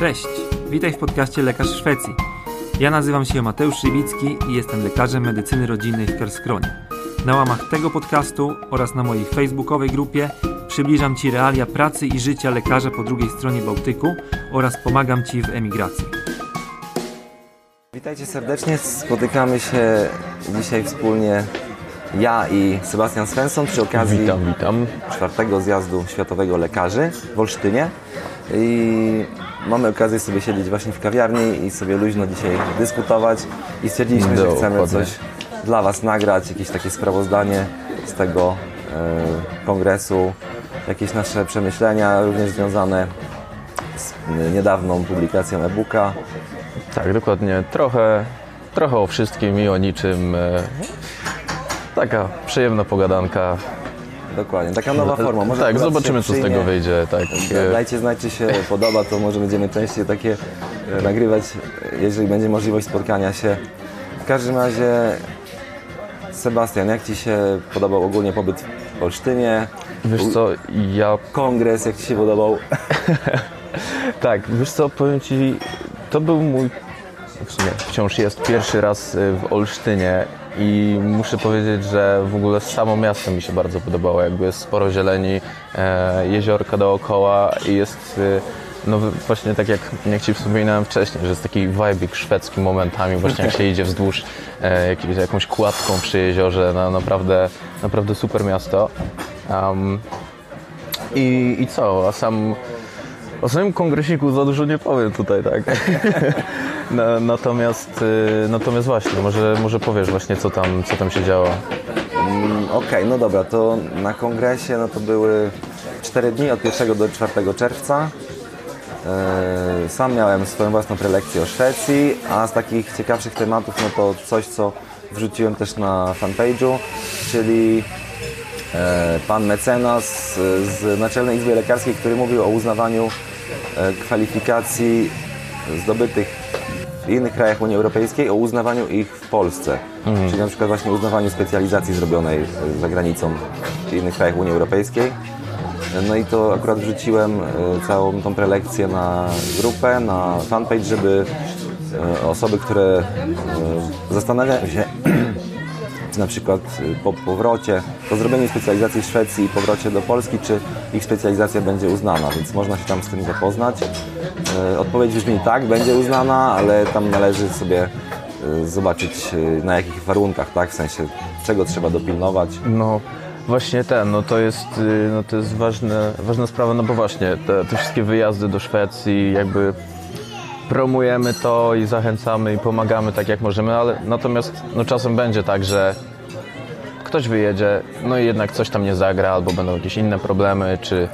Cześć, witaj w podcaście Lekarz Szwecji. Ja nazywam się Mateusz Szywicki i jestem lekarzem medycyny rodzinnej w Kerskronie. Na łamach tego podcastu oraz na mojej facebookowej grupie przybliżam Ci realia pracy i życia lekarza po drugiej stronie Bałtyku oraz pomagam Ci w emigracji. Witajcie serdecznie, spotykamy się dzisiaj wspólnie ja i Sebastian Svensson przy okazji Witam, witam. czwartego zjazdu Światowego Lekarzy w Olsztynie i mamy okazję sobie siedzieć właśnie w kawiarni i sobie luźno dzisiaj dyskutować i stwierdziliśmy, że chcemy Dokładnie. coś dla Was nagrać, jakieś takie sprawozdanie z tego e, kongresu, jakieś nasze przemyślenia również związane z niedawną publikacją e-booka. Tak, dokładnie. Trochę, trochę o wszystkim i o niczym. e, Taka przyjemna pogadanka. Dokładnie, taka nowa forma. Może tak, zobaczymy co z tego wyjdzie. Tak. e, Dajcie znać, czy się podoba, to może będziemy częściej takie e, nagrywać, jeżeli będzie możliwość spotkania się. W każdym razie, Sebastian, jak Ci się podobał ogólnie pobyt w Olsztynie? Wiesz co, ja Kongres, jak Ci się podobał? Tak, wiesz co, powiem Ci, to był mój, w sumie wciąż jest pierwszy raz y, w Olsztynie i muszę powiedzieć, że w ogóle samo miasto mi się bardzo podobało, jakby jest sporo zieleni, e, jeziorka dookoła i jest, y, no właśnie tak jak, jak Ci wspominałem wcześniej, że jest taki vibe szwedzki momentami, właśnie jak się idzie wzdłuż e, jakąś kładką przy jeziorze, no, naprawdę, naprawdę super miasto. Um, i, I co, a sam o samym kongresiku za dużo nie powiem tutaj, tak. Na, natomiast, y, natomiast właśnie, może, może powiesz właśnie, co tam, co tam się działo. Mm, Okej, no dobra, to na kongresie no to były 4 dni od 1 do 4 czerwca. E, Sam miałem swoją własną prelekcję o Szwecji, a z takich ciekawszych tematów no to coś, co wrzuciłem też na fanpage'u, czyli e, pan mecenas z Naczelnej Izby Lekarskiej, który mówił o uznawaniu kwalifikacji zdobytych w innych krajach Unii Europejskiej, o uznawaniu ich w Polsce. Czyli na przykład właśnie uznawaniu specjalizacji zrobionej e, za granicą w innych krajach Unii Europejskiej. No i to akurat wrzuciłem e, całą tą prelekcję na grupę, na fanpage, żeby e, osoby, które e, zastanawiają się na przykład y, po powrocie, po zrobieniu specjalizacji w Szwecji i powrocie do Polski, czy ich specjalizacja będzie uznana, więc można się tam z tym zapoznać. E, Odpowiedź brzmi tak, będzie uznana, ale tam należy sobie e, zobaczyć na jakich warunkach, tak, w sensie czego trzeba dopilnować. No właśnie ten, no to jest, y, no to jest ważne, ważna sprawa, no bo właśnie te, te wszystkie wyjazdy do Szwecji jakby promujemy to i zachęcamy i pomagamy tak jak możemy, ale natomiast no czasem będzie tak, że ktoś wyjedzie, no i jednak coś tam nie zagra, albo będą jakieś inne problemy, czy,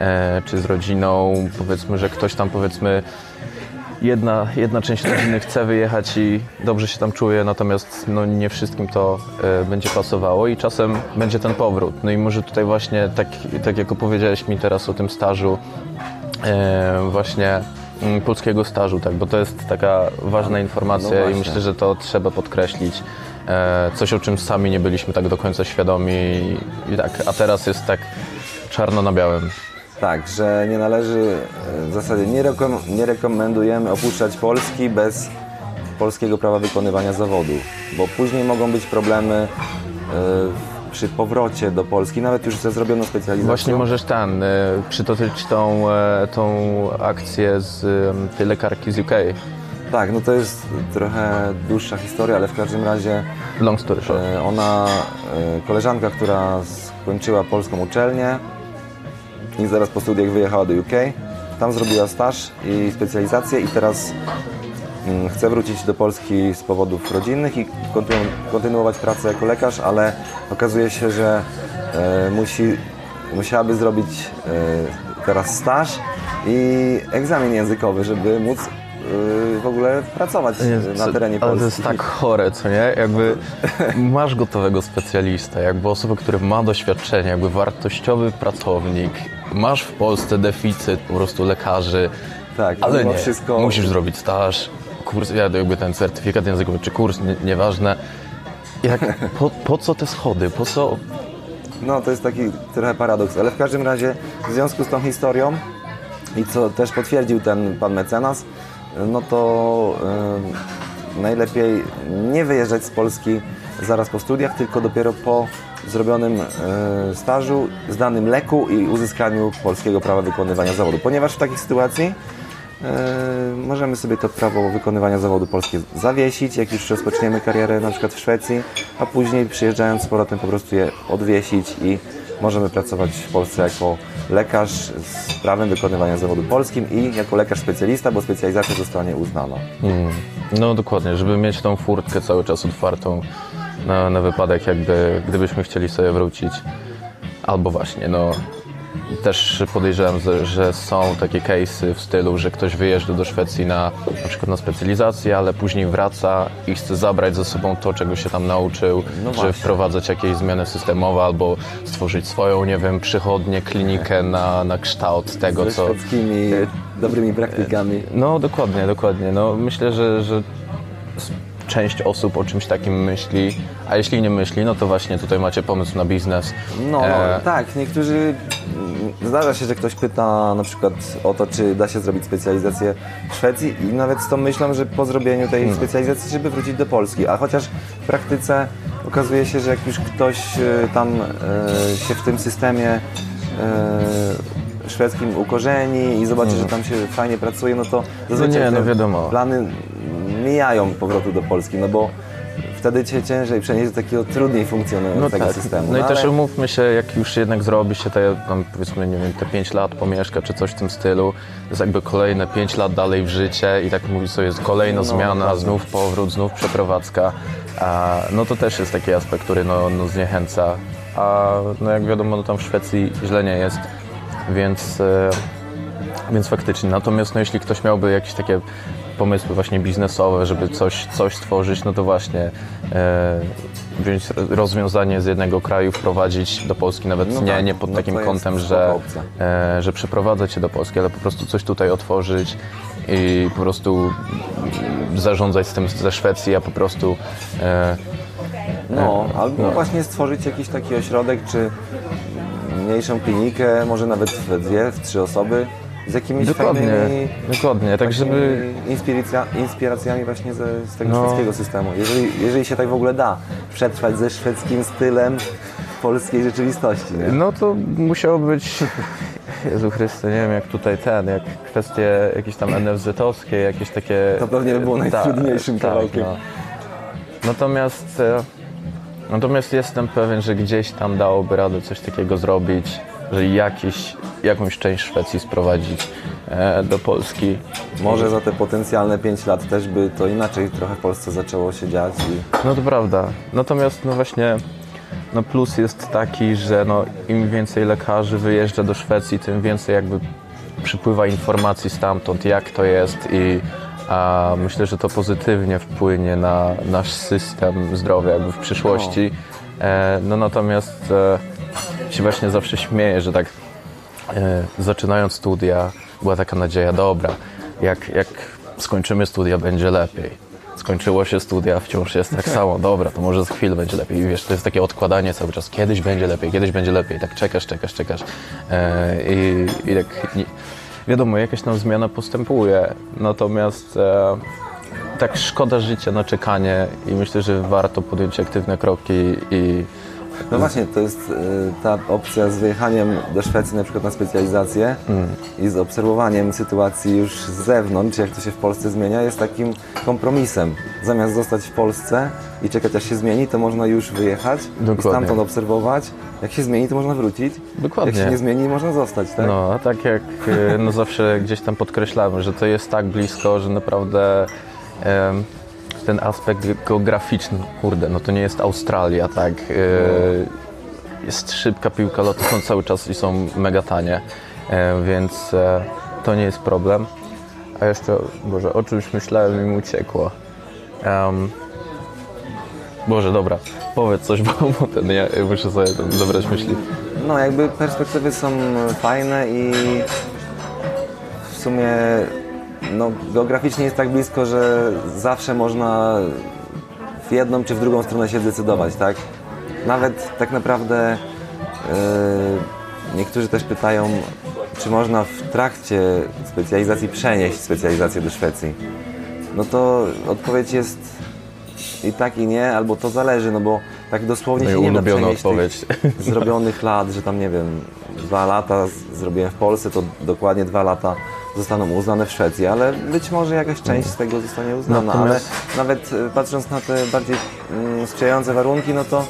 e, czy z rodziną, powiedzmy, że ktoś tam powiedzmy jedna, jedna część rodziny chce wyjechać i dobrze się tam czuje, natomiast no, nie wszystkim to e, będzie pasowało i czasem będzie ten powrót. No i może tutaj właśnie, tak, tak jak opowiedziałeś mi teraz o tym stażu, e, właśnie polskiego stażu, tak, bo to jest taka ważna informacja i właśnie. myślę, że to trzeba podkreślić. E, coś, o czym sami nie byliśmy tak do końca świadomi i, i tak, a teraz jest tak czarno na białym. Tak, że nie należy, e, w zasadzie nie, rekom, nie rekomendujemy opuszczać Polski bez polskiego prawa wykonywania zawodu, bo później mogą być problemy e, przy powrocie do Polski, nawet już ze zrobioną specjalizacją. Właśnie możesz ten, y, przytoczyć tą, e, tą akcję z tej lekarki z UK. Tak, no to jest trochę dłuższa historia, ale w każdym razie Long story short. e, ona, e, koleżanka, która skończyła polską uczelnię i zaraz po studiach wyjechała do UK, tam zrobiła staż i specjalizację i teraz mm, chce wrócić do Polski z powodów rodzinnych i kontynu- kontynuować pracę jako lekarz, ale okazuje się, że e, musi, musiałaby zrobić e, teraz staż i egzamin językowy, żeby móc e, w ogóle pracować na terenie Ale Polski. to jest tak chore, co nie? Jakby masz gotowego specjalistę, jakby osobę, która ma doświadczenie, jakby wartościowy pracownik. Masz w Polsce deficyt po prostu lekarzy, Tak, ale mimo nie, wszystko- musisz zrobić staż, kurs, jakby ten certyfikat językowy, czy kurs, nie, nieważne. Jak, po, po co te schody, po co No to jest taki trochę paradoks, ale w każdym razie w związku z tą historią i co też potwierdził ten pan mecenas, no to najlepiej nie wyjeżdżać z Polski zaraz po studiach, tylko dopiero po zrobionym y, stażu, zdanym leku i uzyskaniu polskiego prawa wykonywania zawodu. Ponieważ w takiej sytuacji możemy sobie to prawo wykonywania zawodu polskie zawiesić, jak już rozpoczniemy karierę na przykład w Szwecji, a później przyjeżdżając z powrotem po prostu je odwiesić i możemy pracować w Polsce jako lekarz z prawem wykonywania zawodu polskim i jako lekarz specjalista, bo specjalizacja zostanie uznana. Mm. No dokładnie, żeby mieć tą furtkę cały czas otwartą na, na wypadek, jakby gdybyśmy chcieli sobie wrócić. Albo właśnie, no też podejrzewam, że- są takie case'y w stylu, że ktoś wyjeżdża do Szwecji na, na przykład na specjalizację, ale później wraca i chce zabrać ze sobą to, czego się tam nauczył, No że właśnie. wprowadzać jakieś zmiany systemowe albo stworzyć swoją, nie wiem, przychodnię, klinikę na, na kształt tego, Ze co... szwedzkimi dobrymi praktykami. No dokładnie, dokładnie. No, myślę, że, że część osób o czymś takim myśli, a jeśli nie myśli, no to właśnie tutaj macie pomysł na biznes. No, E, tak, niektórzy. mm, Zdarza się, że ktoś pyta na przykład o to, czy da się zrobić specjalizację w Szwecji i nawet z tą myślą, że po zrobieniu tej Hmm. specjalizacji, żeby wrócić do Polski. A chociaż w praktyce okazuje się, że jak już ktoś e, tam e, się w tym systemie e, szwedzkim ukorzeni i zobaczy, że tam się fajnie pracuje, no to zazwyczaj Hmm. nie, no wiadomo. plany mijają powrotu do Polski, no bo wtedy cię ciężej przenieść do takiego trudniej funkcjonującego systemu. No i też ale- umówmy się, jak już jednak zrobi się te, tam powiedzmy, nie wiem, te 5 lat pomieszka, czy coś w tym stylu, to jest jakby kolejne 5 lat dalej w życie i tak mówi sobie, jest kolejna No, zmiana, dokładnie. znów powrót, znów przeprowadzka, a, no to też jest taki aspekt, który no, no zniechęca, a no jak wiadomo, no tam w Szwecji źle nie jest, więc, e, więc faktycznie. Natomiast no, jeśli ktoś miałby jakieś takie pomysły właśnie biznesowe, żeby coś, coś stworzyć, no to właśnie e, wziąć rozwiązanie z jednego kraju, wprowadzić do Polski, nawet No nie, tak, nie pod no takim kątem, że, e, że przeprowadzać się do Polski, ale po prostu coś tutaj otworzyć i po prostu zarządzać z tym ze Szwecji, a po prostu e, No, albo no. właśnie stworzyć jakiś taki ośrodek, czy mniejszą klinikę, może nawet w dwie, w trzy osoby, z jakimiś dokładnie, fajnymi dokładnie, tak żeby... inspiracja, inspiracjami właśnie ze, z tego No. szwedzkiego systemu. Jeżeli, jeżeli się tak w ogóle da przetrwać ze szwedzkim stylem w polskiej rzeczywistości, nie? No to musiało być. Jezu Chryste, nie wiem jak tutaj ten, jak kwestie jakieś tam NFZ-owskie, jakieś takie. To pewnie by było najtrudniejszym Tak, kawałkiem. no. Natomiast. e, Natomiast jestem pewien, że gdzieś tam dałoby radę coś takiego zrobić, że jakiś, jakąś część Szwecji sprowadzić e, do Polski. Może za te potencjalne 5 lat też by to inaczej trochę w Polsce zaczęło się dziać i No to prawda. Natomiast no właśnie no plus jest taki, że no im więcej lekarzy wyjeżdża do Szwecji, tym więcej jakby przypływa informacji stamtąd, jak to jest i a myślę, że to pozytywnie wpłynie na nasz system zdrowia jakby w przyszłości. E, no natomiast e, się właśnie zawsze śmieję, że tak e, zaczynając studia była taka nadzieja, dobra, jak, jak skończymy studia będzie lepiej. Skończyło się studia, wciąż jest tak samo, dobra, to może za chwilę będzie lepiej. I wiesz, to jest takie odkładanie cały czas, kiedyś będzie lepiej, kiedyś będzie lepiej, tak czekasz, czekasz, czekasz. E, i, I tak, wiadomo, jakaś tam zmiana postępuje, natomiast e, tak szkoda życia na czekanie i myślę, że warto podjąć aktywne kroki i No właśnie, to jest y, ta opcja z wyjechaniem do Szwecji na przykład na specjalizację i z obserwowaniem sytuacji już z zewnątrz, jak to się w Polsce zmienia, jest takim kompromisem. Zamiast zostać w Polsce i czekać aż się zmieni, to można już wyjechać Dokładnie. i stamtąd obserwować. Jak się zmieni, to można wrócić. Dokładnie. Jak się nie zmieni, można zostać, tak? No, a tak jak e, no zawsze gdzieś tam podkreślamy, że to jest tak blisko, że naprawdę ten aspekt geograficzny, kurde, no to nie jest Australia, tak? E, jest szybka piłka lotu, są cały czas i są mega tanie, e, więc e, to nie jest problem. A jeszcze, Boże, o czymś myślałem i mi uciekło. Em, Boże, dobra, powiedz coś, bo potem ja muszę sobie zabrać myśli. No, jakby perspektywy są fajne i w sumie no, geograficznie jest tak blisko, że zawsze można w jedną czy w drugą stronę się zdecydować, tak? Nawet tak naprawdę yy, niektórzy też pytają, czy można w trakcie specjalizacji przenieść specjalizację do Szwecji? No to odpowiedź jest i tak i nie, albo to zależy, no bo tak dosłownie No się nie da przenieść odpowiedź. zrobionych lat, że tam nie wiem, dwa lata zrobiłem w Polsce, to dokładnie dwa lata zostaną uznane w Szwecji, ale być może jakaś część z tego zostanie uznana, Natomiast- ale nawet e, patrząc na te bardziej mm, sprzyjające warunki, no to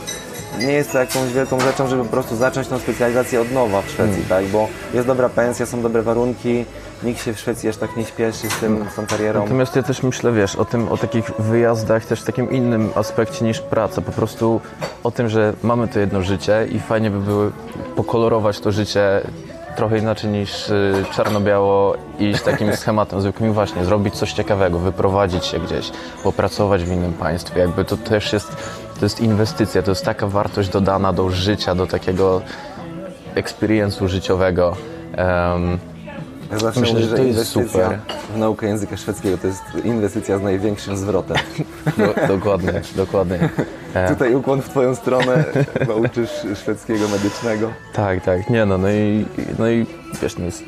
nie jest to jakąś wielką rzeczą, żeby po prostu zacząć tą specjalizację od nowa w Szwecji, Hmm. tak? Bo jest dobra pensja, są dobre warunki, nikt się w Szwecji aż tak nie śpieszy z, tym, z tą karierą. Natomiast ja też myślę, wiesz, o tym, o takich wyjazdach też w takim innym aspekcie niż praca. Po prostu o tym, że mamy to jedno życie i fajnie by było pokolorować to życie trochę inaczej niż y, czarno-biało i iść takim schematem zwykłym właśnie zrobić coś ciekawego, wyprowadzić się gdzieś, popracować w innym państwie. Jakby to też jest, to jest inwestycja, to jest taka wartość dodana do życia, do takiego experience'u życiowego. Em, Ja zawsze Myślę, mówię, że że to jest inwestycja super. w naukę języka szwedzkiego to jest inwestycja z największym zwrotem. do, dokładnie, dokładnie. E, Tutaj ukłon w Twoją stronę, bo uczysz szwedzkiego medycznego. Tak, tak, nie no, no i, no i wiesz, no jest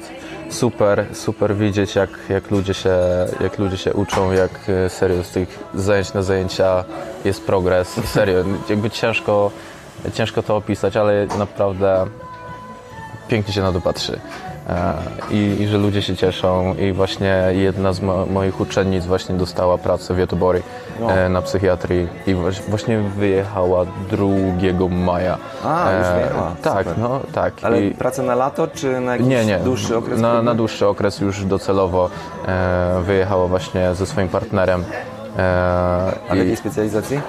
super, super widzieć jak, jak, ludzie się, jak ludzie się uczą, jak e, serio z tych zajęć na zajęcia jest progres, serio, jakby ciężko, ciężko to opisać, ale naprawdę pięknie się na to patrzy. E, I, I że ludzie się cieszą i właśnie jedna z mo- moich uczennic właśnie dostała pracę w Göteborg No. e, na psychiatrii i właśnie wyjechała 2 maja. A, już wyjechała, Tak, super. no tak. Ale I, pracę na lato, czy na jakiś nie, nie. dłuższy okres? Na, na dłuższy okres już docelowo e, wyjechała właśnie ze swoim partnerem. E, A i- jakiej specjalizacji? e,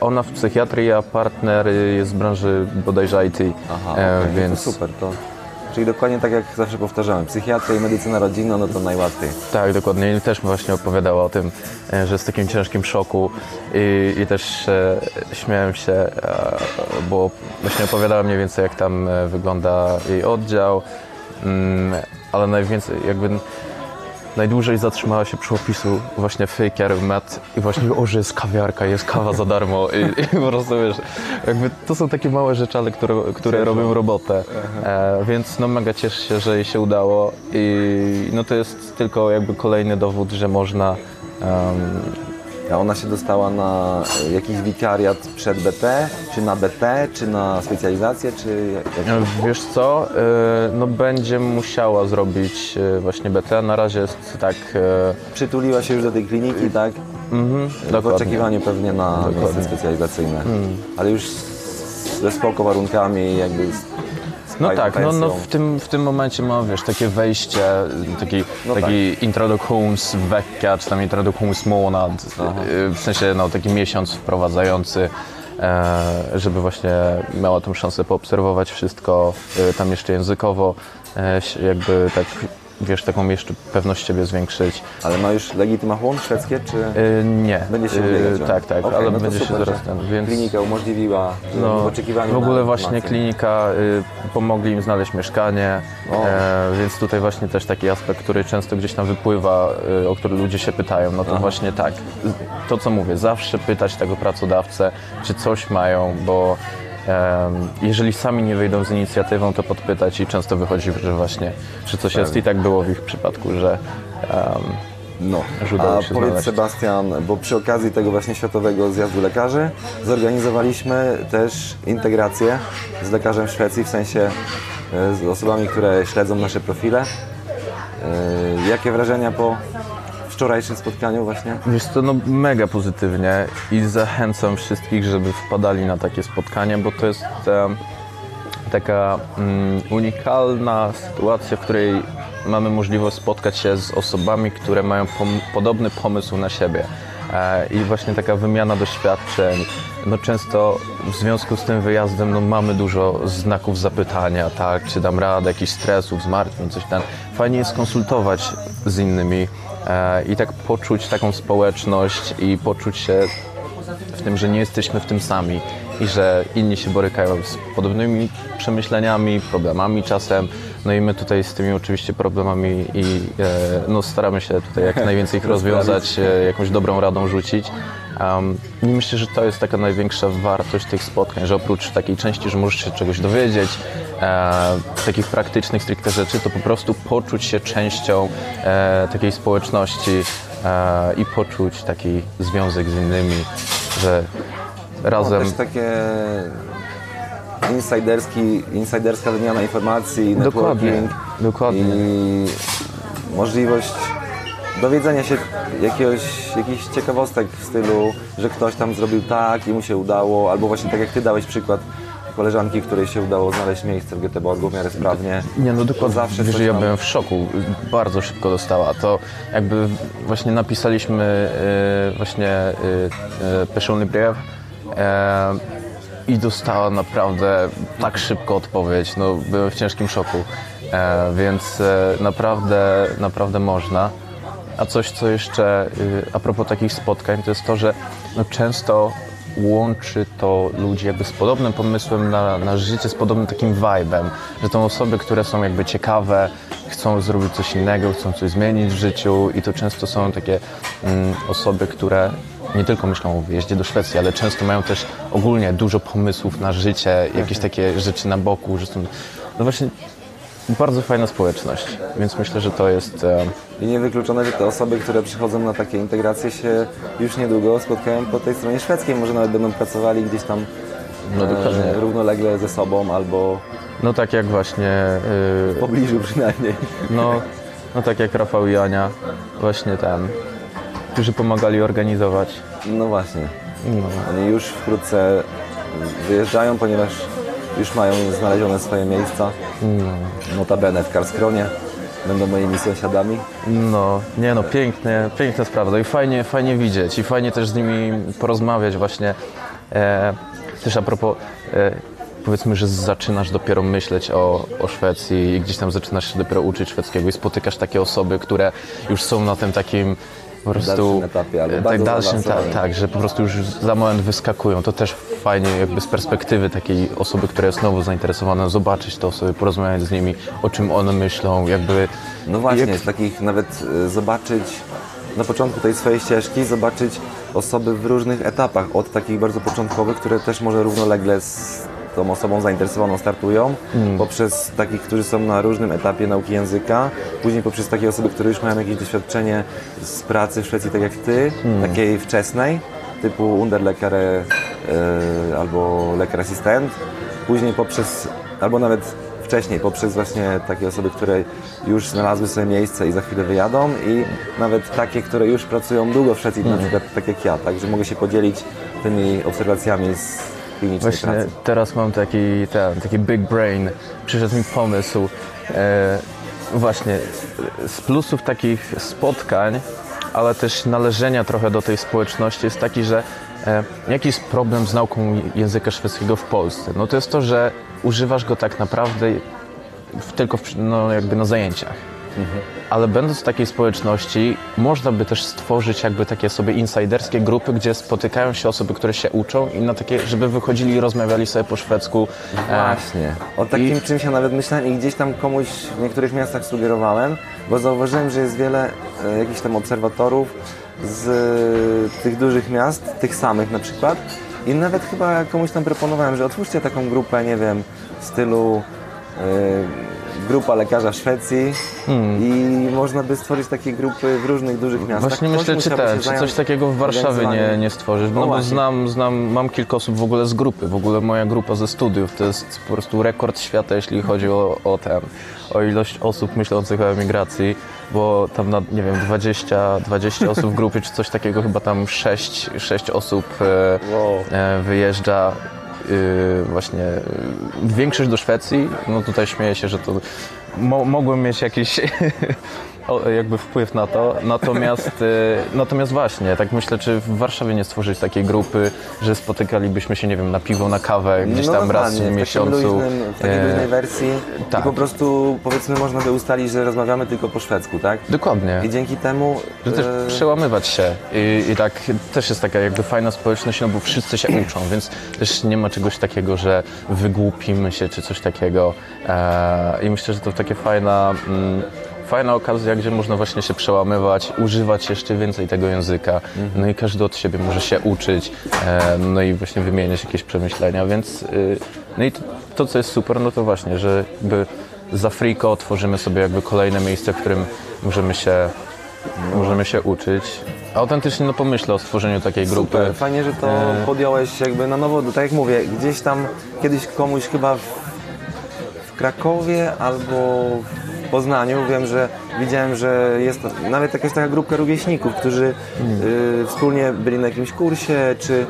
ona w psychiatrii, a partner jest z branży bodajże IT. Aha, e, no więc to super. To, czyli dokładnie tak jak zawsze powtarzałem, psychiatria i medycyna rodzinna, no to najłatwiej. Tak, dokładnie. Też właśnie opowiadała o tym, e, że w takim ciężkim szoku i, i też e, śmiałem się, e, bo właśnie opowiadała mniej więcej jak tam e, wygląda jej oddział, mm, ale najwięcej jakby najdłużej zatrzymała się przy opisu właśnie faker met i właśnie o, że jest kawiarka, jest kawa za darmo i, i po prostu wiesz, jakby to są takie małe rzeczy, ale które, które robią robotę, e, więc no mega cieszę się, że jej się udało i no to jest tylko jakby kolejny dowód, że można em, A ona się dostała na e, jakiś wikariat przed BT, czy na BT, czy na specjalizację, czy jak. Wiesz co, e, no będzie musiała zrobić e, właśnie BT, na razie jest tak przytuliła się już do tej kliniki, tak? mhm, W dokładnie. Oczekiwaniu pewnie na miejsce specjalizacyjne. Ale już ze spoko warunkami, jakby No tak, no, no w, tym, w tym momencie ma, wiesz, takie wejście, taki, No taki introduktionsvecka, czy tam introduktionsmånad, y, w sensie no, taki miesiąc wprowadzający, e, żeby właśnie miała tą szansę poobserwować wszystko, y, tam jeszcze językowo, e, jakby tak, wiesz, taką jeszcze pewność siebie zwiększyć. Ale ma już legitymachon szwedzkie, czy Y, nie. będzie się Y, ubiegać? o- Tak, tak, Okej, ale no będzie się super, zaraz że ten, więc... Klinika umożliwiła No, w oczekiwaniu w ogóle właśnie klinika y, pomogli im znaleźć mieszkanie, e, więc tutaj właśnie też taki aspekt, który często gdzieś tam wypływa, y, o który ludzie się pytają, no to właśnie tak, to co mówię, zawsze pytać tego pracodawcę, czy coś mają, bo jeżeli sami nie wyjdą z inicjatywą, to podpytać i często wychodzi, że właśnie, że coś jest i tak było w ich przypadku, że No, a powiedz znaleźć. Sebastian, bo przy okazji tego właśnie Światowego Zjazdu Lekarzy zorganizowaliśmy też integrację z lekarzem w Szwecji, w sensie e, z osobami, które śledzą nasze profile. E, Jakie wrażenia po wczorajszym spotkaniu właśnie? Wiesz co, no mega pozytywnie i zachęcam wszystkich, żeby wpadali na takie spotkanie, bo to jest em, taka mm, unikalna sytuacja, w której mamy możliwość spotkać się z osobami, które mają pom- podobny pomysł na siebie. E, I właśnie taka wymiana doświadczeń. No często w związku z tym wyjazdem no, mamy dużo znaków zapytania, tak, czy dam radę, jakichś stresów, zmartwień, coś tam. Fajnie jest konsultować z innymi e, i tak poczuć taką społeczność i poczuć się w tym, że nie jesteśmy w tym sami i że inni się borykają z podobnymi przemyśleniami, problemami czasem. No i my tutaj z tymi oczywiście problemami i e, no staramy się tutaj jak najwięcej ich rozwiązać, e, jakąś dobrą radą rzucić. Um, I myślę, że to jest taka największa wartość tych spotkań, że oprócz takiej części, że możesz się czegoś dowiedzieć, e, takich praktycznych stricte rzeczy, to po prostu poczuć się częścią e, takiej społeczności e, i poczuć taki związek z innymi, że No, razem... też takie insiderski, insiderska wymiana informacji, Dokładnie, networking dokładnie. i możliwość dowiedzenia się jakiegoś, jakichś ciekawostek w stylu, że ktoś tam zrobił tak i mu się udało, albo właśnie tak jak Ty dałeś przykład koleżanki, której się udało znaleźć miejsce w Göteborgu w miarę sprawnie. Nie, no dokładnie. zawsze Wiesz, ja byłem w szoku. Bardzo szybko dostała. To jakby właśnie napisaliśmy e, właśnie e, personalny brew e, i dostała naprawdę tak szybko odpowiedź. No, byłem w ciężkim szoku. E, więc e, naprawdę, naprawdę można. A coś, co jeszcze y, a propos takich spotkań, to jest to, że no, często łączy to ludzi jakby z podobnym pomysłem na, na życie, z podobnym takim vibe'em, że to osoby, które są jakby ciekawe, chcą zrobić coś innego, chcą coś zmienić w życiu i to często są takie mm, osoby, które nie tylko myślą o wyjeździe do Szwecji, ale często mają też ogólnie dużo pomysłów na życie, jakieś takie rzeczy na boku, że są, no właśnie bardzo fajna społeczność, więc myślę, że to jest... E, I niewykluczone, że te osoby, które przychodzą na takie integracje się już niedługo spotkają po tej stronie szwedzkiej. Może nawet będą pracowali gdzieś tam No, dokładnie. e, równolegle ze sobą albo No tak jak właśnie, w yy, pobliżu przynajmniej. no, no tak jak Rafał i Ania, właśnie ten, którzy pomagali organizować. No właśnie. No, Oni już wkrótce wyjeżdżają, ponieważ już mają znalezione swoje miejsca. Notabene w Karlskronie. Będą moimi sąsiadami. no, nie no, pięknie, piękna sprawa. No I fajnie, fajnie widzieć i fajnie też z nimi porozmawiać właśnie. E, też a propos, e, powiedzmy, że zaczynasz dopiero myśleć o, o Szwecji i gdzieś tam zaczynasz się dopiero uczyć szwedzkiego i spotykasz takie osoby, które już są na tym takim po prostu dalszym etapie, albo tak dalszym, tak, zaawansowanym. tak, że po prostu już za moment wyskakują. To też fajnie jakby z perspektywy takiej osoby, która jest nowo zainteresowana, zobaczyć te osoby, porozmawiać z nimi, o czym one myślą, jakby No właśnie, Jak- z takich nawet e, zobaczyć na początku tej swojej ścieżki, zobaczyć osoby w różnych etapach, od takich bardzo początkowych, które też może równolegle z tą osobą zainteresowaną startują, poprzez takich, którzy są na różnym etapie nauki języka, później poprzez takie osoby, które już mają jakieś doświadczenie z pracy w Szwecji, tak jak Ty, takiej wczesnej, typu Underlekare e, albo lekarz asystent, później poprzez, albo nawet wcześniej, poprzez właśnie takie osoby, które już znalazły sobie miejsce i za chwilę wyjadą i nawet takie, które już pracują długo w Szwecji, na przykład tak jak ja, także mogę się podzielić tymi obserwacjami z klinicznej Właśnie pracy. teraz mam taki, ten, taki big brain, przyszedł mi pomysł. E, właśnie, z plusów takich spotkań, ale też należenia trochę do tej społeczności jest taki, że e, jaki jest problem z nauką języka szwedzkiego w Polsce? No to jest to, że używasz go tak naprawdę w, tylko w, no, jakby na zajęciach. Ale będąc w takiej społeczności, można by też stworzyć jakby takie sobie insiderskie grupy, gdzie spotykają się osoby, które się uczą i na takie, żeby wychodzili i rozmawiali sobie po szwedzku. E, Właśnie. O takim I- czymś ja nawet myślałem i gdzieś tam komuś w niektórych miastach sugerowałem, bo zauważyłem, że jest wiele e, jakichś tam obserwatorów z e, tych dużych miast, tych samych na przykład. I nawet chyba komuś tam proponowałem, że otwórzcie taką grupę, nie wiem, w stylu e, grupa lekarza w Szwecji i można by stworzyć takie grupy w różnych dużych miastach. Właśnie Ktoś myślę, czy, się czy coś takiego w Warszawie nie, nie stworzysz. No, bo właśnie. znam, znam, mam kilka osób w ogóle z grupy. W ogóle moja grupa ze studiów to jest po prostu rekord świata, jeśli chodzi o, o ten, o ilość osób myślących o emigracji, bo tam na, nie wiem, 20, 20 osób w grupie, czy coś takiego, chyba tam 6, 6 osób e, Wow. e, wyjeżdża właśnie y, większość do Szwecji. No tutaj śmieję się, że to mo, mogłem mieć jakiś o, jakby wpływ na to. Natomiast, y, natomiast właśnie, tak myślę, czy w Warszawie nie stworzyć takiej grupy, że spotykalibyśmy się, nie wiem, na piwo, na kawę gdzieś No tam raz dokładnie, w miesiącu. Luźnym, w takiej E, luźnej wersji tak. i po prostu powiedzmy można by ustalić, że rozmawiamy tylko po szwedzku, tak? Dokładnie. I dzięki temu Że też e, przełamywać się I, i tak też jest taka jakby fajna społeczność, no bo wszyscy się uczą, więc też nie ma czegoś takiego, że wygłupimy się czy coś takiego. E, I myślę, że to takie fajna, mm, fajna okazja, gdzie można właśnie się przełamywać, używać jeszcze więcej tego języka, no i każdy od siebie może się uczyć, no i właśnie wymieniać jakieś przemyślenia, więc y, no i to, co jest super, no to właśnie, że jakby za Friko tworzymy sobie jakby kolejne miejsce, w którym możemy się, możemy się uczyć. Autentycznie no pomyślę o stworzeniu takiej grupy. Super, fajnie, że to E. podjąłeś jakby na nowo, tak jak mówię, gdzieś tam kiedyś komuś chyba w, w Krakowie albo w Poznaniu. Wiem, że widziałem, że jest nawet jakaś taka grupka rówieśników, którzy y, wspólnie byli na jakimś kursie, czy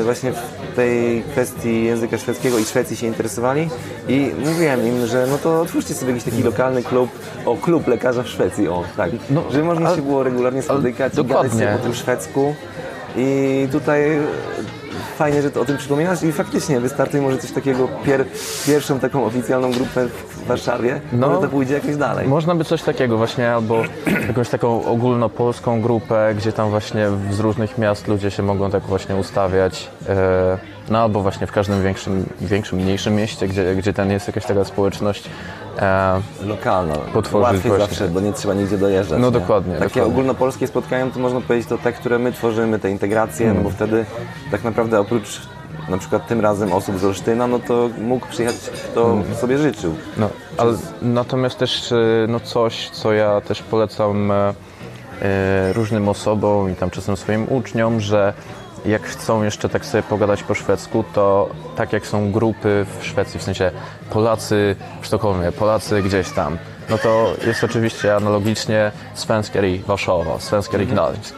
y, właśnie w tej kwestii języka szwedzkiego i Szwecji się interesowali. I mówiłem im, że no to otwórzcie sobie jakiś taki lokalny klub, o klub lekarza w Szwecji, o tak, No, że można ale- się było regularnie spotykać i gadać sobie po tym szwedzku. I tutaj fajnie, że to o tym przypominasz i faktycznie wystartuje może coś takiego, pier, pierwszą taką oficjalną grupę w Warszawie, No. może to pójdzie jakoś dalej. Można by coś takiego właśnie, albo jakąś taką ogólnopolską grupę, gdzie tam właśnie z różnych miast ludzie się mogą tak właśnie ustawiać. e, No albo właśnie w każdym większym, większym mniejszym mieście, gdzie, gdzie ten jest jakaś taka społeczność. E, Lokalna, Potworzyć łatwiej właśnie. zawsze, bo nie trzeba nigdzie dojeżdżać. No nie? dokładnie, Takie dokładnie. ogólnopolskie spotkania to można powiedzieć to te, które my tworzymy, te integracje, Mm. no bo wtedy tak naprawdę oprócz na przykład tym razem osób z Olsztyna, no to mógł przyjechać kto Mm. sobie życzył. No, ale natomiast też e, no coś, co ja też polecam e, e, różnym osobom i tam czasem swoim uczniom, że jak chcą jeszcze tak sobie pogadać po szwedzku, to tak jak są grupy w Szwecji, w sensie Polacy w Sztokholmie, Polacy gdzieś tam, no to jest oczywiście analogicznie Svenskar i Warszawa, Svenskar i Gdańsk.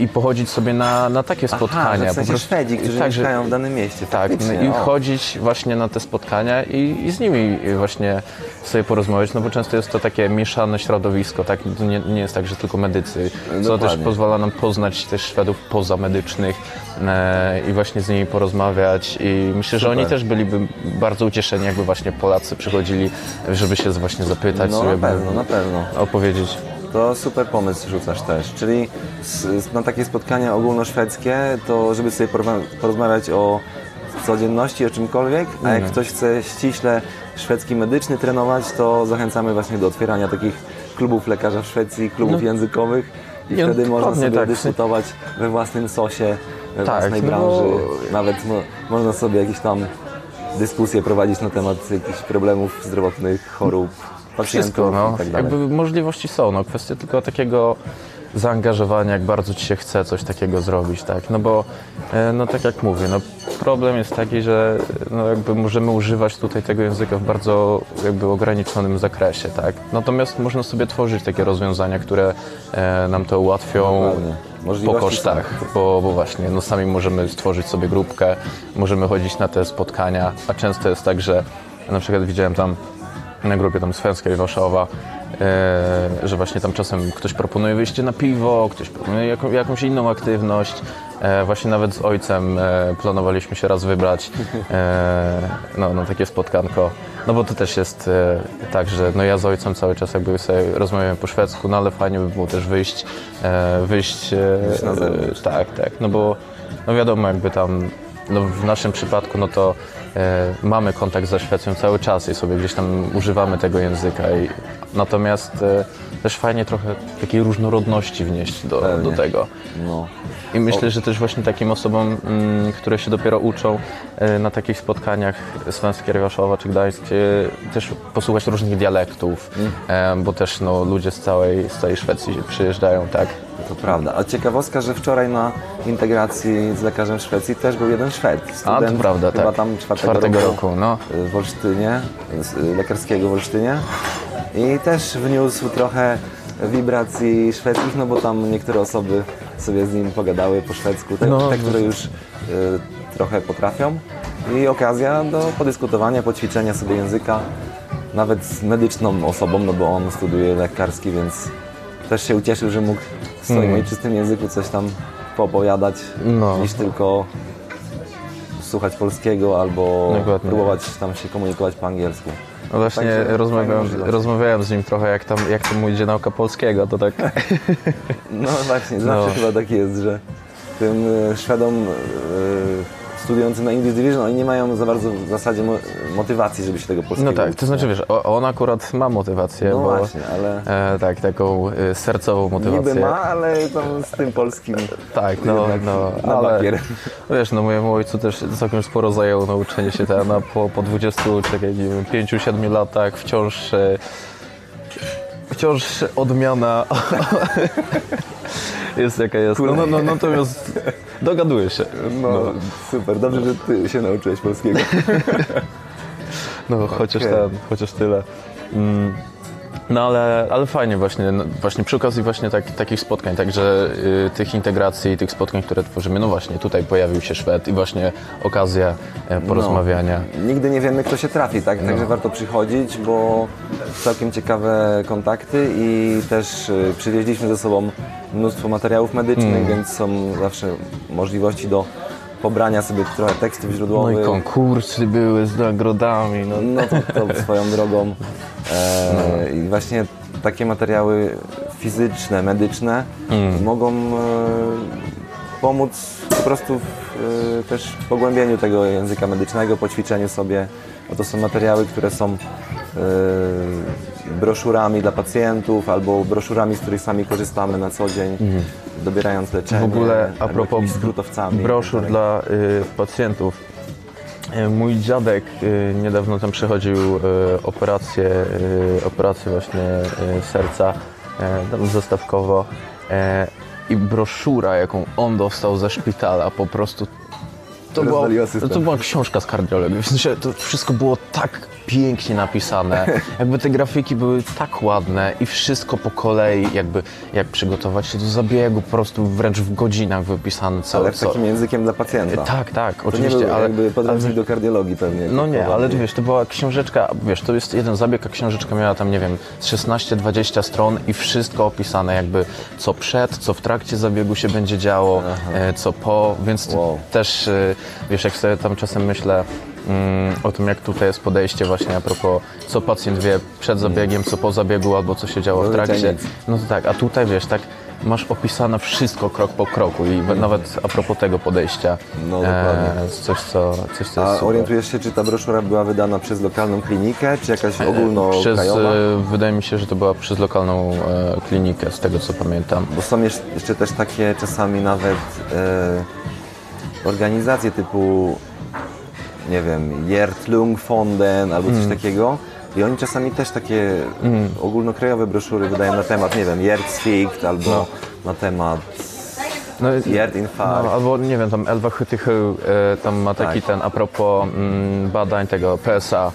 I pochodzić sobie na, na takie spotkania. Aha, że w po sensie prostu- Szwedzi, którzy tak, mieszkają w danym mieście. tak, i o. chodzić właśnie na te spotkania i, i z nimi właśnie sobie porozmawiać, no bo często jest to takie mieszane środowisko, tak? To nie, nie jest tak, że tylko medycy, co też Dokładnie. pozwala nam poznać też Szwedów pozamedycznych e, i właśnie z nimi porozmawiać i myślę, że oni Super. też byliby bardzo ucieszeni, jakby właśnie Polacy przychodzili, żeby się właśnie zapytać, No sobie na pewno, na pewno. opowiedzieć. To super pomysł rzucasz też, czyli na takie spotkania ogólnoszwedzkie, to żeby sobie porozmawiać o codzienności, o czymkolwiek, a Mhm. jak ktoś chce ściśle szwedzki medyczny trenować, to zachęcamy właśnie do otwierania takich klubów lekarza w Szwecji, klubów językowych i Nie, no wtedy można sobie tak. dyskutować we własnym sosie, we Tak, własnej no branży. bo- Nawet no, można sobie jakieś tam dyskusje prowadzić na temat jakichś problemów zdrowotnych, chorób, pacjentów Wszystko, no. i tak dalej. Jakby możliwości są, no. Kwestia tylko takiego zaangażowania, jak bardzo ci się chce coś takiego zrobić, tak. No bo, e, no tak jak mówię, no problem jest taki, że no jakby możemy używać tutaj tego języka w bardzo jakby ograniczonym zakresie, tak. Natomiast można sobie tworzyć takie rozwiązania, które e, nam to ułatwią Dokładnie. po kosztach, bo, bo właśnie, no sami możemy stworzyć sobie grupkę, możemy chodzić na te spotkania, a często jest tak, że na przykład widziałem tam na grupie tam i Warszawa, e, że właśnie tam czasem ktoś proponuje wyjście na piwo, ktoś proponuje jaką, jakąś inną aktywność. E, właśnie nawet z ojcem e, planowaliśmy się raz wybrać no, na takie spotkanko. No bo to też jest tak, że no ja z ojcem cały czas jakby sobie rozmawiamy po szwedzku, no ale fajnie by było też wyjść, wyjść, na zewnątrz. tak, tak, no bo no wiadomo jakby tam no w naszym przypadku no to mamy kontakt ze Szwecją cały czas i sobie gdzieś tam używamy tego języka i natomiast e, też fajnie trochę takiej różnorodności wnieść do, Pewnie. do tego. No. I myślę, że też właśnie takim osobom, mm, które się dopiero uczą e, na takich spotkaniach Svenskiej Warszawa czy Gdańsk, e, też posłuchać różnych dialektów, e, bo też no, ludzie z całej, z całej Szwecji przyjeżdżają, tak? To prawda. A ciekawostka, że wczoraj na integracji z lekarzem w Szwecji też był jeden Szwed. A, to Student prawda, chyba tak. tam czwartego, Czwartego roku, roku, no. w Olsztynie, z- lekarskiego w Olsztynie. I też wniósł trochę wibracji szwedzkich, no bo tam niektóre osoby sobie z nim pogadały po szwedzku, te, No, te które już y, trochę potrafią. I okazja do podyskutowania, poćwiczenia sobie języka, nawet z medyczną osobą, no bo on studiuje lekarski, więc też się ucieszył, że mógł swoim Mm. ojczystym języku coś tam poopowiadać, No. niż tylko słuchać polskiego albo Dokładnie. próbować tam się komunikować po angielsku. No właśnie Także rozmawiałem, rozmawiałem z nim trochę, jak tam, jak tam mu idzie nauka polskiego, to tak... No właśnie, zawsze No. chyba tak jest, że tym e, Szwedom e, studiujący na English Division, oni nie mają za bardzo w zasadzie mo- motywacji, żeby się tego polskiego No tak, to znaczy wiesz, on akurat ma motywację, No bo właśnie, ale e, tak, taką e, sercową motywację. niby ma, ale tam z tym polskim Tak, no, no, na ale bakier. wiesz, no mojemu ojcu też całkiem sporo zajęło nauczenie się tego, no, po, po 20, czekaj, nie wiem, 5-7 latach wciąż e, wciąż odmiana jest jaka jest. No, no, no, natomiast dogaduję się. No, super, dobrze, że ty się nauczyłeś polskiego. No, chociaż Okej. ten, chociaż tyle. Mm. No ale, ale fajnie właśnie, no, właśnie przy okazji właśnie tak, takich spotkań, także y, tych integracji, tych spotkań, które tworzymy, no właśnie tutaj pojawił się Szwed i właśnie okazja e, porozmawiania. Nigdy nie wiemy, kto się trafi, tak? No. Także warto przychodzić, bo całkiem ciekawe kontakty i też y, przywieźliśmy ze sobą mnóstwo materiałów medycznych, Mm. więc są zawsze możliwości do pobrania sobie trochę tekstów No źródłowych. i konkursy były z nagrodami, no. No to, to swoją drogą. E, I właśnie takie materiały fizyczne, medyczne Mm. mogą e, pomóc po prostu w, e, też w pogłębieniu tego języka medycznego, poćwiczeniu sobie. Bo to są materiały, które są e, broszurami dla pacjentów albo broszurami, z których sami korzystamy na co dzień, dobierając leczenie. Mhm. W ogóle a propos skrótowcami. broszur tak dla y, pacjentów. Y, Mój dziadek y, niedawno tam przechodził y, operację, operację właśnie serca, tam zestawkowo i broszura, jaką on dostał ze szpitala, po prostu to była, to była książka z kardiologii. W sensie to wszystko było tak pięknie napisane. Jakby te grafiki były tak ładne i wszystko po kolei, jakby jak przygotować się do zabiegu, po prostu wręcz w godzinach wypisane co. Ale takim językiem dla pacjenta. Tak, tak, To nie oczywiście, był ale, jakby podręcznik do kardiologii pewnie. no nie, ale wiesz, to była książeczka, wiesz, to jest jeden zabieg, a książeczka miała tam, nie wiem, z 16-20 stron i wszystko opisane jakby co przed, co w trakcie zabiegu się będzie działo, e, co po, więc Wow. też, e, wiesz, jak sobie tam czasem myślę mm, o tym, jak tutaj jest podejście właśnie a propos, co pacjent wie przed zabiegiem, co po zabiegu, albo co się działo w Zazwyczaj trakcie, no to tak, a tutaj wiesz, tak masz opisane wszystko krok po kroku i nawet a propos tego podejścia, No, dokładnie. e, coś, co, coś, co A orientujesz się, czy ta broszura była wydana przez lokalną klinikę, czy jakaś Przez, ogólnokrajowa? e, wydaje mi się, że to była przez lokalną e, klinikę, z tego co pamiętam. Bo są jeszcze jeszcze też takie czasami nawet e, organizacje typu, nie wiem, Hjertlungfonden albo Mm. coś takiego. I oni czasami też takie ogólnokrajowe broszury wydają na temat, nie wiem, Hjertsvikt albo No. na temat No, no, albo nie wiem, tam Elwa Hytychy e, tam ma taki Tak. ten, a propos mm, badań tego PSA,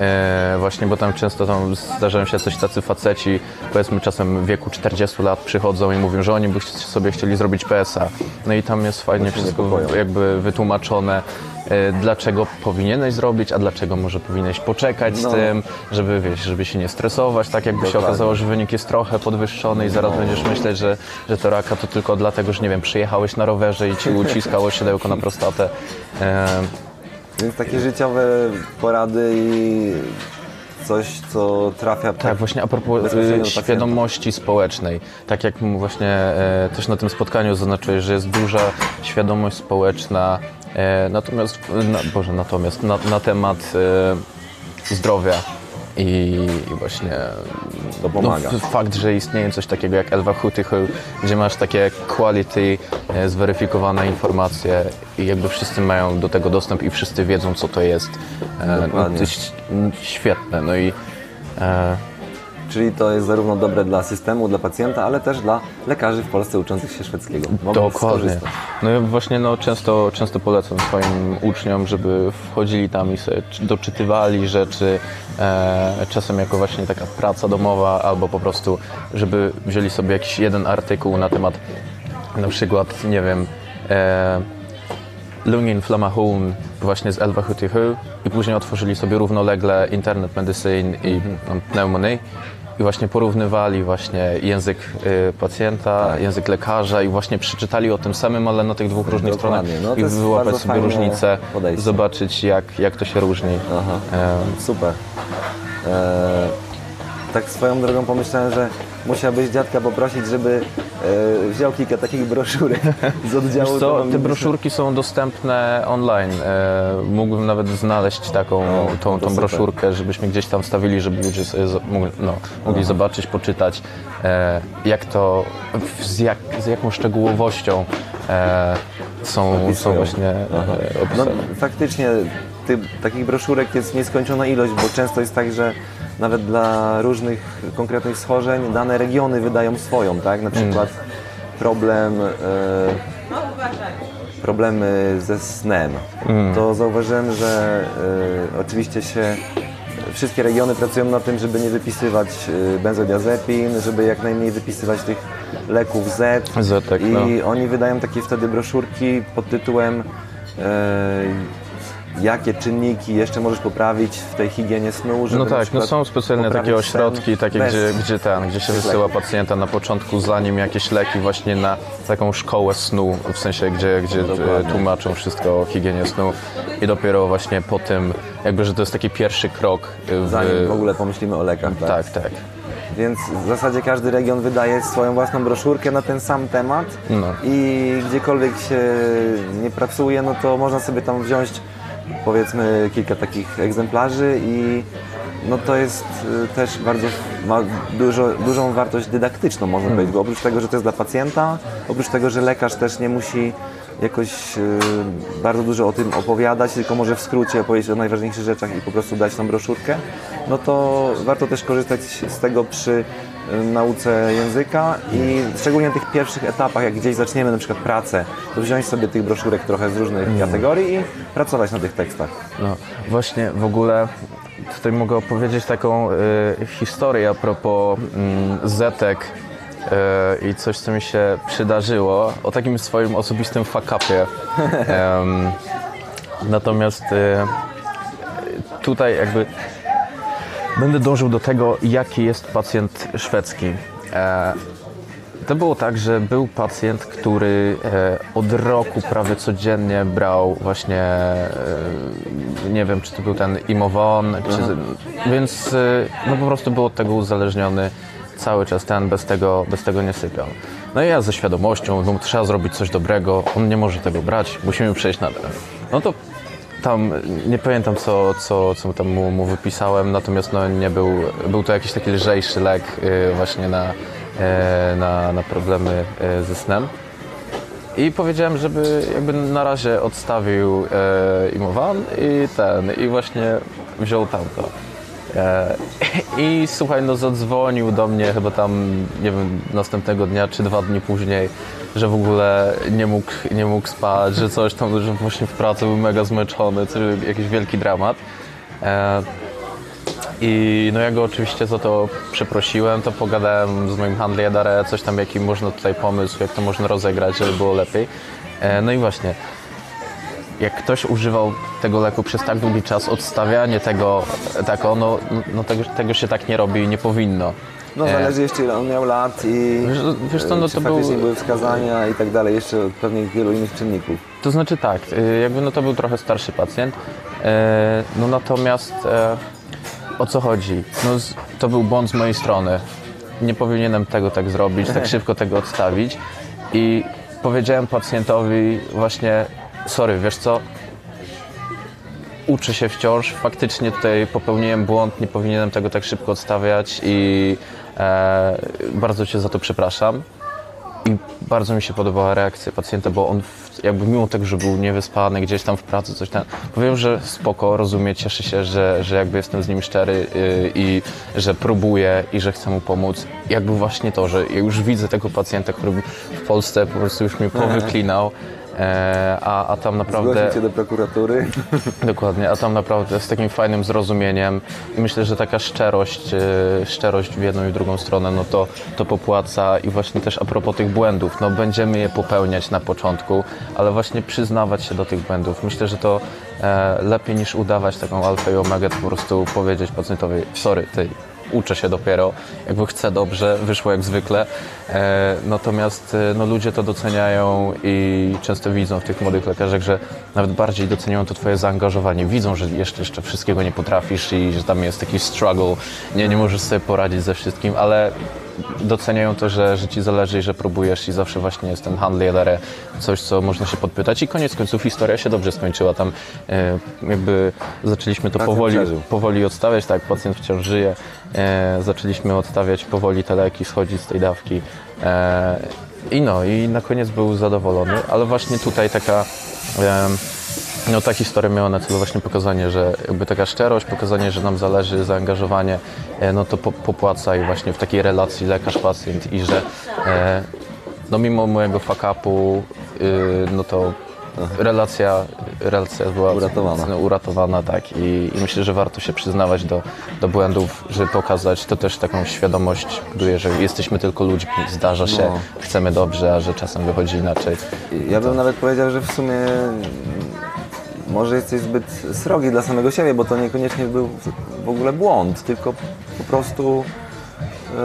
e, właśnie, bo tam często tam zdarzają się coś tacy faceci, powiedzmy czasem w wieku 40 lat przychodzą i mówią, że oni by sobie chcieli zrobić PSA. No i tam jest fajnie się wszystko jakby wytłumaczone, e, dlaczego powinieneś zrobić, a dlaczego może powinieneś poczekać z No. tym, żeby wiesz, żeby się nie stresować, tak jakby się Dokładnie. okazało, że wynik jest trochę podwyższony i zaraz będziesz myśleć, że, że to raka to tylko dlatego, że nie wiem, przyjechałeś na rowerze i ci uciskało siedełko na prostatę. E, Więc takie życiowe porady i coś, co trafia tak, właśnie a propos y, świadomości społecznej. Tak jak właśnie e, też na tym spotkaniu zaznaczyłeś, że jest duża świadomość społeczna, e, natomiast, na, Boże, natomiast na, na temat e, zdrowia. I, I właśnie To pomaga. No, fakt, że istnieje coś takiego jak Elwa Hutychy, gdzie masz takie quality, e, zweryfikowane informacje i jakby wszyscy mają do tego dostęp i wszyscy wiedzą, co to jest. E, no, to jest świetne. No i e, Czyli to jest zarówno dobre dla systemu, dla pacjenta, ale też dla lekarzy w Polsce uczących się szwedzkiego. Mogą dokładnie. skorzystać. No ja właśnie no, często, często polecam swoim uczniom, żeby wchodzili tam i sobie czy- doczytywali rzeczy, e, czasem jako właśnie taka praca domowa, albo po prostu, żeby wzięli sobie jakiś jeden artykuł na temat na przykład, nie wiem, e, Lunginflammation właśnie z Elva Hutychy i później otworzyli sobie równolegle Internet Medicine i tam, Pneumonie i właśnie porównywali właśnie język y, pacjenta, Tak. język lekarza i właśnie przeczytali o tym samym, ale na tych dwóch różnych Dokładnie. stronach No, i wyłapać sobie różnice, podejście. zobaczyć jak, jak to się różni. Aha. E, Super. E, tak swoją drogą pomyślałem, że musiałbyś dziadka poprosić, żeby e, wziął kilka takich broszurek z oddziału. Wiesz co, te broszurki są dostępne online. E, mógłbym nawet znaleźć taką tą, to tą super. broszurkę, żebyśmy gdzieś tam wstawili, żeby ludzie sobie mogli, no, mogli zobaczyć, poczytać, e, jak to, z, jak, z jaką szczegółowością e, są, są właśnie e, No, opisane. faktycznie ty, takich broszurek jest nieskończona ilość, bo często jest tak, że nawet dla różnych konkretnych schorzeń dane regiony wydają swoją, tak? Na przykład problem, e, problemy ze snem. To zauważyłem, że e, oczywiście się wszystkie regiony pracują na tym, żeby nie wypisywać e, benzodiazepin, żeby jak najmniej wypisywać tych leków Z. Zetek, I no. oni wydają takie wtedy broszurki pod tytułem e, jakie czynniki jeszcze możesz poprawić w tej higienie snu, żeby No tak, no są specjalne takie ośrodki, takie, gdzie, gdzie, ten, gdzie się wysyła leków. pacjenta na początku, zanim jakieś leki właśnie na taką szkołę snu, w sensie gdzie, gdzie e, Dokładnie. tłumaczą wszystko o higienie snu i dopiero właśnie po tym, jakby, że to jest taki pierwszy krok w... Zanim w ogóle pomyślimy o lekach, tak? Tak, tak. Więc w zasadzie każdy region wydaje swoją własną broszurkę na ten sam temat No. i gdziekolwiek się nie pracuje, no to można sobie tam wziąć powiedzmy kilka takich egzemplarzy i no to jest y, też bardzo, ma dużo, dużą wartość dydaktyczną można powiedzieć, bo oprócz tego, że to jest dla pacjenta, oprócz tego, że lekarz też nie musi jakoś y, bardzo dużo o tym opowiadać, tylko może w skrócie opowiedzieć o najważniejszych rzeczach i po prostu dać tą broszurkę, no to warto też korzystać z tego przy nauce języka i szczególnie na tych pierwszych etapach, jak gdzieś zaczniemy na przykład pracę, to wziąć sobie tych broszurek trochę z różnych kategorii i pracować na tych tekstach. No, właśnie w ogóle tutaj mogę opowiedzieć taką y, historię a propos mm, zetek y, i coś, co mi się przydarzyło, o takim swoim osobistym fuck-upie. Em, natomiast y, tutaj jakby będę dążył do tego, jaki jest pacjent szwedzki. E, to było tak, że był pacjent, który e, od roku prawie codziennie brał właśnie, e, nie wiem, czy to był ten Imovon, czy, więc e, no po prostu był od tego uzależniony cały czas ten, bez tego, bez tego nie sypiał. No i ja ze świadomością, no trzeba zrobić coś dobrego, on nie może tego brać, musimy przejść na ten. No to tam nie pamiętam co, co, co tam mu, mu wypisałem, natomiast no, nie był, był to jakiś taki lżejszy lek y, właśnie na, e, na, na problemy e, ze snem. I powiedziałem, żeby jakby na razie odstawił e, Imowan i ten, i właśnie wziął tamto. E, I słuchaj, no zadzwonił do mnie chyba tam, nie wiem, następnego dnia czy dwa dni później, że w ogóle nie mógł, nie mógł spać, że coś tam, że właśnie w pracy był mega zmęczony, coś, jakiś wielki dramat. E, I no ja go oczywiście za to przeprosiłem, to pogadałem z moim handlerem, coś tam, jaki można tutaj pomysł, jak to można rozegrać, żeby było lepiej. E, no i właśnie, jak ktoś używał tego leku przez tak długi czas, odstawianie tego, tak, no, no tego, tego się tak nie robi i nie powinno. No E, zależy jeszcze ile on miał lat i Wiesz, wiesz co, no czy to był- faktycznie były wskazania i tak dalej, jeszcze od pewnych wielu innych czynników. To znaczy tak, y, jakby no to był trochę starszy pacjent, e, no natomiast e, o co chodzi? No to był błąd z mojej strony. Nie powinienem tego tak zrobić, tak szybko tego odstawić i powiedziałem pacjentowi właśnie, sorry, wiesz co, uczę się wciąż, faktycznie tutaj popełniłem błąd, nie powinienem tego tak szybko odstawiać i e, bardzo Cię za to przepraszam. I bardzo mi się podobała reakcja pacjenta, bo on jakby mimo tego, że był niewyspany, gdzieś tam w pracy, coś tam, powiedział, że spoko, rozumie, cieszy się, że, że jakby jestem z nim szczery yy, i że próbuję i że chcę mu pomóc. Jakby właśnie to, że ja już widzę tego pacjenta, który w Polsce po prostu już mnie powyklinał, e, a, a tam naprawdę... Zgłosił cię do prokuratury. Dokładnie, a tam naprawdę z takim fajnym zrozumieniem i myślę, że taka szczerość, e, szczerość w jedną i drugą stronę, no to, to popłaca i właśnie też a propos tych błędów, no będziemy je popełniać na początku, ale właśnie przyznawać się do tych błędów. Myślę, że to e, lepiej niż udawać taką alfę i omegę, to po prostu powiedzieć pacjentowi, sorry, ty uczę się dopiero, jakby chcę dobrze, wyszło jak zwykle. E, natomiast e, no, ludzie to doceniają i często widzą w tych młodych lekarzach, że nawet bardziej doceniają to twoje zaangażowanie. Widzą, że jeszcze, jeszcze wszystkiego nie potrafisz i że tam jest taki struggle, nie, nie możesz sobie poradzić ze wszystkim, ale doceniają to, że, że ci zależy i że próbujesz i zawsze właśnie jest ten handler, coś, co można się podpytać i koniec końców historia się dobrze skończyła. Tam e, jakby zaczęliśmy to powoli, powoli odstawiać, tak, pacjent wciąż żyje. E, zaczęliśmy odstawiać powoli te leki, schodzić z tej dawki. E, I no, i na koniec był zadowolony, ale właśnie tutaj taka... no ta historia miała na celu właśnie pokazanie, że jakby taka szczerość, pokazanie, że nam zależy, zaangażowanie, e, no to po, popłaca i właśnie w takiej relacji lekarz-pacjent i że e, no mimo mojego fuck-upu, y, no to relacja, relacja była Uratowana. no, uratowana, tak I, i myślę, że warto się przyznawać do, do błędów, żeby pokazać, to też taką świadomość buduje, że jesteśmy tylko ludźmi, zdarza się, No. chcemy dobrze, a że czasem wychodzi inaczej. Ja bym nawet powiedział, że w sumie może jesteś zbyt srogi dla samego siebie, bo to niekoniecznie był w ogóle błąd, tylko po prostu yy,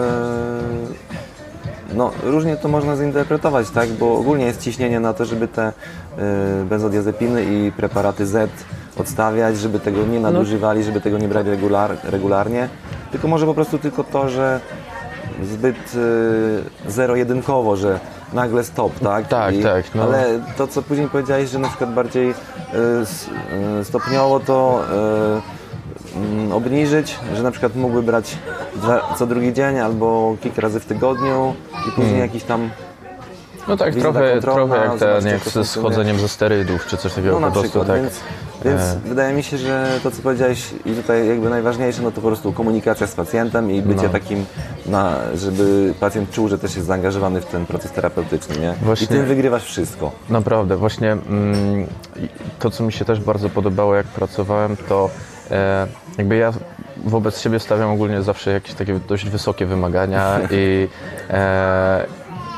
no, różnie to można zinterpretować, tak? Bo ogólnie jest ciśnienie na to, żeby te yy, benzodiazepiny i preparaty Z odstawiać, żeby tego nie nadużywali, żeby tego nie brać regular, regularnie, tylko może po prostu tylko to, że zbyt y, zero-jedynkowo, że nagle stop, tak? Tak, tak, no. Ale to, co później powiedziałeś, że na przykład bardziej y, stopniowo to y, obniżyć, że na przykład mógłby brać dwa, co drugi dzień albo kilka razy w tygodniu i później Hmm. jakiś tam No tak, Wizyta trochę, trochę jak, ten, jak ze schodzeniem ze sterydów, czy coś takiego no po prostu przykład, tak. więc, więc e, wydaje mi się, że to co powiedziałeś i tutaj jakby najważniejsze, no to po prostu komunikacja z pacjentem i bycie No. takim, na, żeby pacjent czuł, że też jest zaangażowany w ten proces terapeutyczny, nie? Właśnie- I tym wygrywasz wszystko. Naprawdę, właśnie mm, to, co mi się też bardzo podobało, jak pracowałem, to e, jakby ja wobec siebie stawiam ogólnie zawsze jakieś takie dość wysokie wymagania i, e,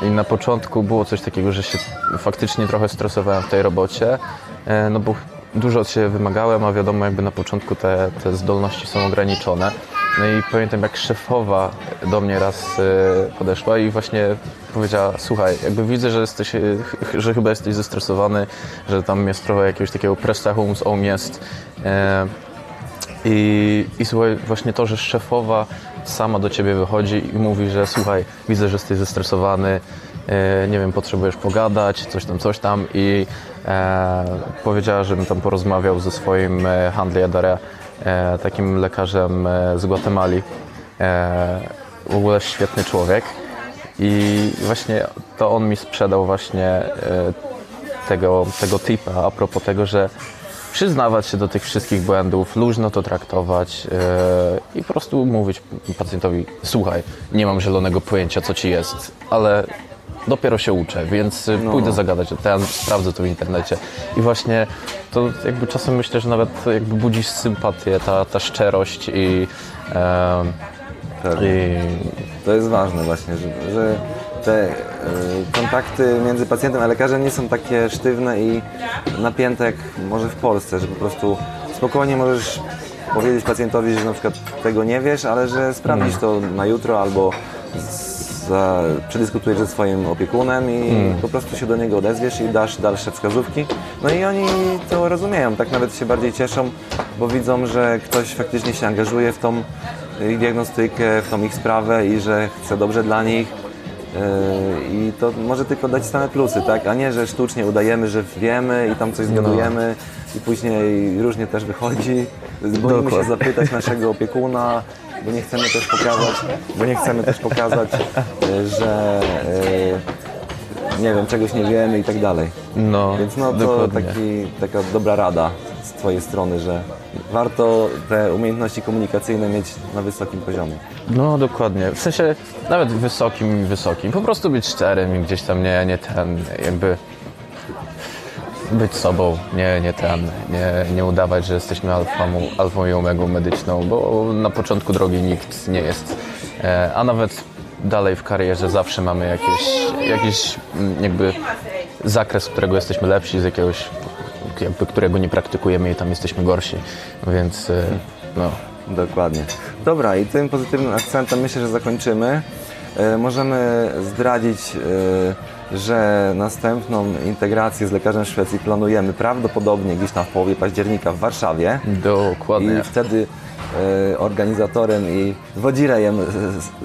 i na początku było coś takiego, że się faktycznie trochę stresowałem w tej robocie, e, no bo dużo od siebie wymagałem, a wiadomo, jakby na początku te, te zdolności są ograniczone. No i pamiętam, jak szefowa do mnie raz e, podeszła i właśnie powiedziała, słuchaj, jakby widzę, że jesteś, e, że chyba jesteś zestresowany, że tam jest trochę jakiegoś takiego prestachum z jest. I, I słuchaj, właśnie to, że szefowa sama do ciebie wychodzi i mówi, że słuchaj, widzę, że jesteś zestresowany, e, nie wiem, potrzebujesz pogadać, coś tam, coś tam i e, powiedziała, żebym tam porozmawiał ze swoim e, handliadere, e, takim lekarzem e, z Gwatemali. E, w ogóle świetny człowiek i właśnie to on mi sprzedał właśnie e, tego, tego tipa a propos tego, że przyznawać się do tych wszystkich błędów, luźno to traktować yy, i po prostu mówić pacjentowi, słuchaj, nie mam zielonego pojęcia, co ci jest, ale dopiero się uczę, więc y, pójdę zagadać o ten, sprawdzę to w internecie. I właśnie to jakby czasem myślę, że nawet jakby budzi sympatię, ta, ta szczerość i, e, i To jest ważne właśnie, że, że te e, kontakty między pacjentem a lekarzem nie są takie sztywne i napięte jak może w Polsce, że po prostu spokojnie możesz powiedzieć pacjentowi, że na przykład tego nie wiesz, ale że sprawdzisz to na jutro albo za, przedyskutujesz ze swoim opiekunem i po prostu się do niego odezwiesz i dasz dalsze wskazówki. No i oni to rozumieją, tak nawet się bardziej cieszą, bo widzą, że ktoś faktycznie się angażuje w tą ich diagnostykę, w tą ich sprawę i że chce dobrze dla nich. Yy, I to może tylko dać same plusy, tak? A nie, że sztucznie udajemy, że wiemy i tam coś zgadujemy i później różnie też wychodzi. Boimy się zapytać naszego opiekuna, bo nie chcemy też pokazać, bo nie chcemy też pokazać, yy, że yy, nie wiem, czegoś nie wiemy i tak dalej. no, Więc no to taki, taka dobra rada z Twojej strony, że warto te umiejętności komunikacyjne mieć na wysokim poziomie. No dokładnie. W sensie nawet wysokim i wysokim. Po prostu być szczerym i gdzieś tam nie, nie ten, jakby być sobą, nie, nie ten, nie, nie udawać, że jesteśmy alfą, alfą i omegą medyczną, bo na początku drogi nikt nie jest. E, A nawet dalej w karierze zawsze mamy jakieś, jakiś mm, jakby zakres, którego jesteśmy lepsi, z jakiegoś jakby którego nie praktykujemy i tam jesteśmy gorsi. Więc e, no, Dokładnie. Dobra, i tym pozytywnym akcentem myślę, że zakończymy. E, Możemy zdradzić, e, że następną integrację z lekarzem Szwecji planujemy prawdopodobnie gdzieś tam w połowie października w Warszawie. Dokładnie. I wtedy organizatorem i wodzirejem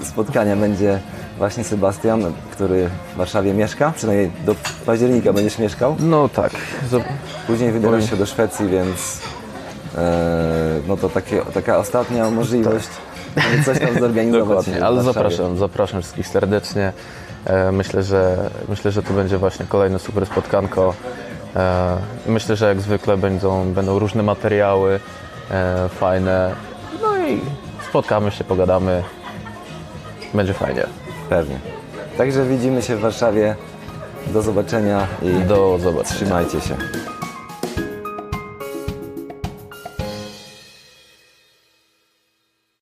spotkania będzie właśnie Sebastian, który w Warszawie mieszka, przynajmniej do października będziesz mieszkał. No tak. Zob- Później wybierasz się do Szwecji, więc e, no to takie, taka ostatnia możliwość, żeby coś tam zorganizować. Ale zapraszam, zapraszam wszystkich serdecznie. E, Myślę, że myślę, że to będzie właśnie kolejne super spotkanko. E, Myślę, że jak zwykle będą, będą różne materiały e, fajne. No i spotkamy się, pogadamy. Będzie fajnie. Pewnie. Także widzimy się w Warszawie. Do zobaczenia i Do zobaczenia. trzymajcie się.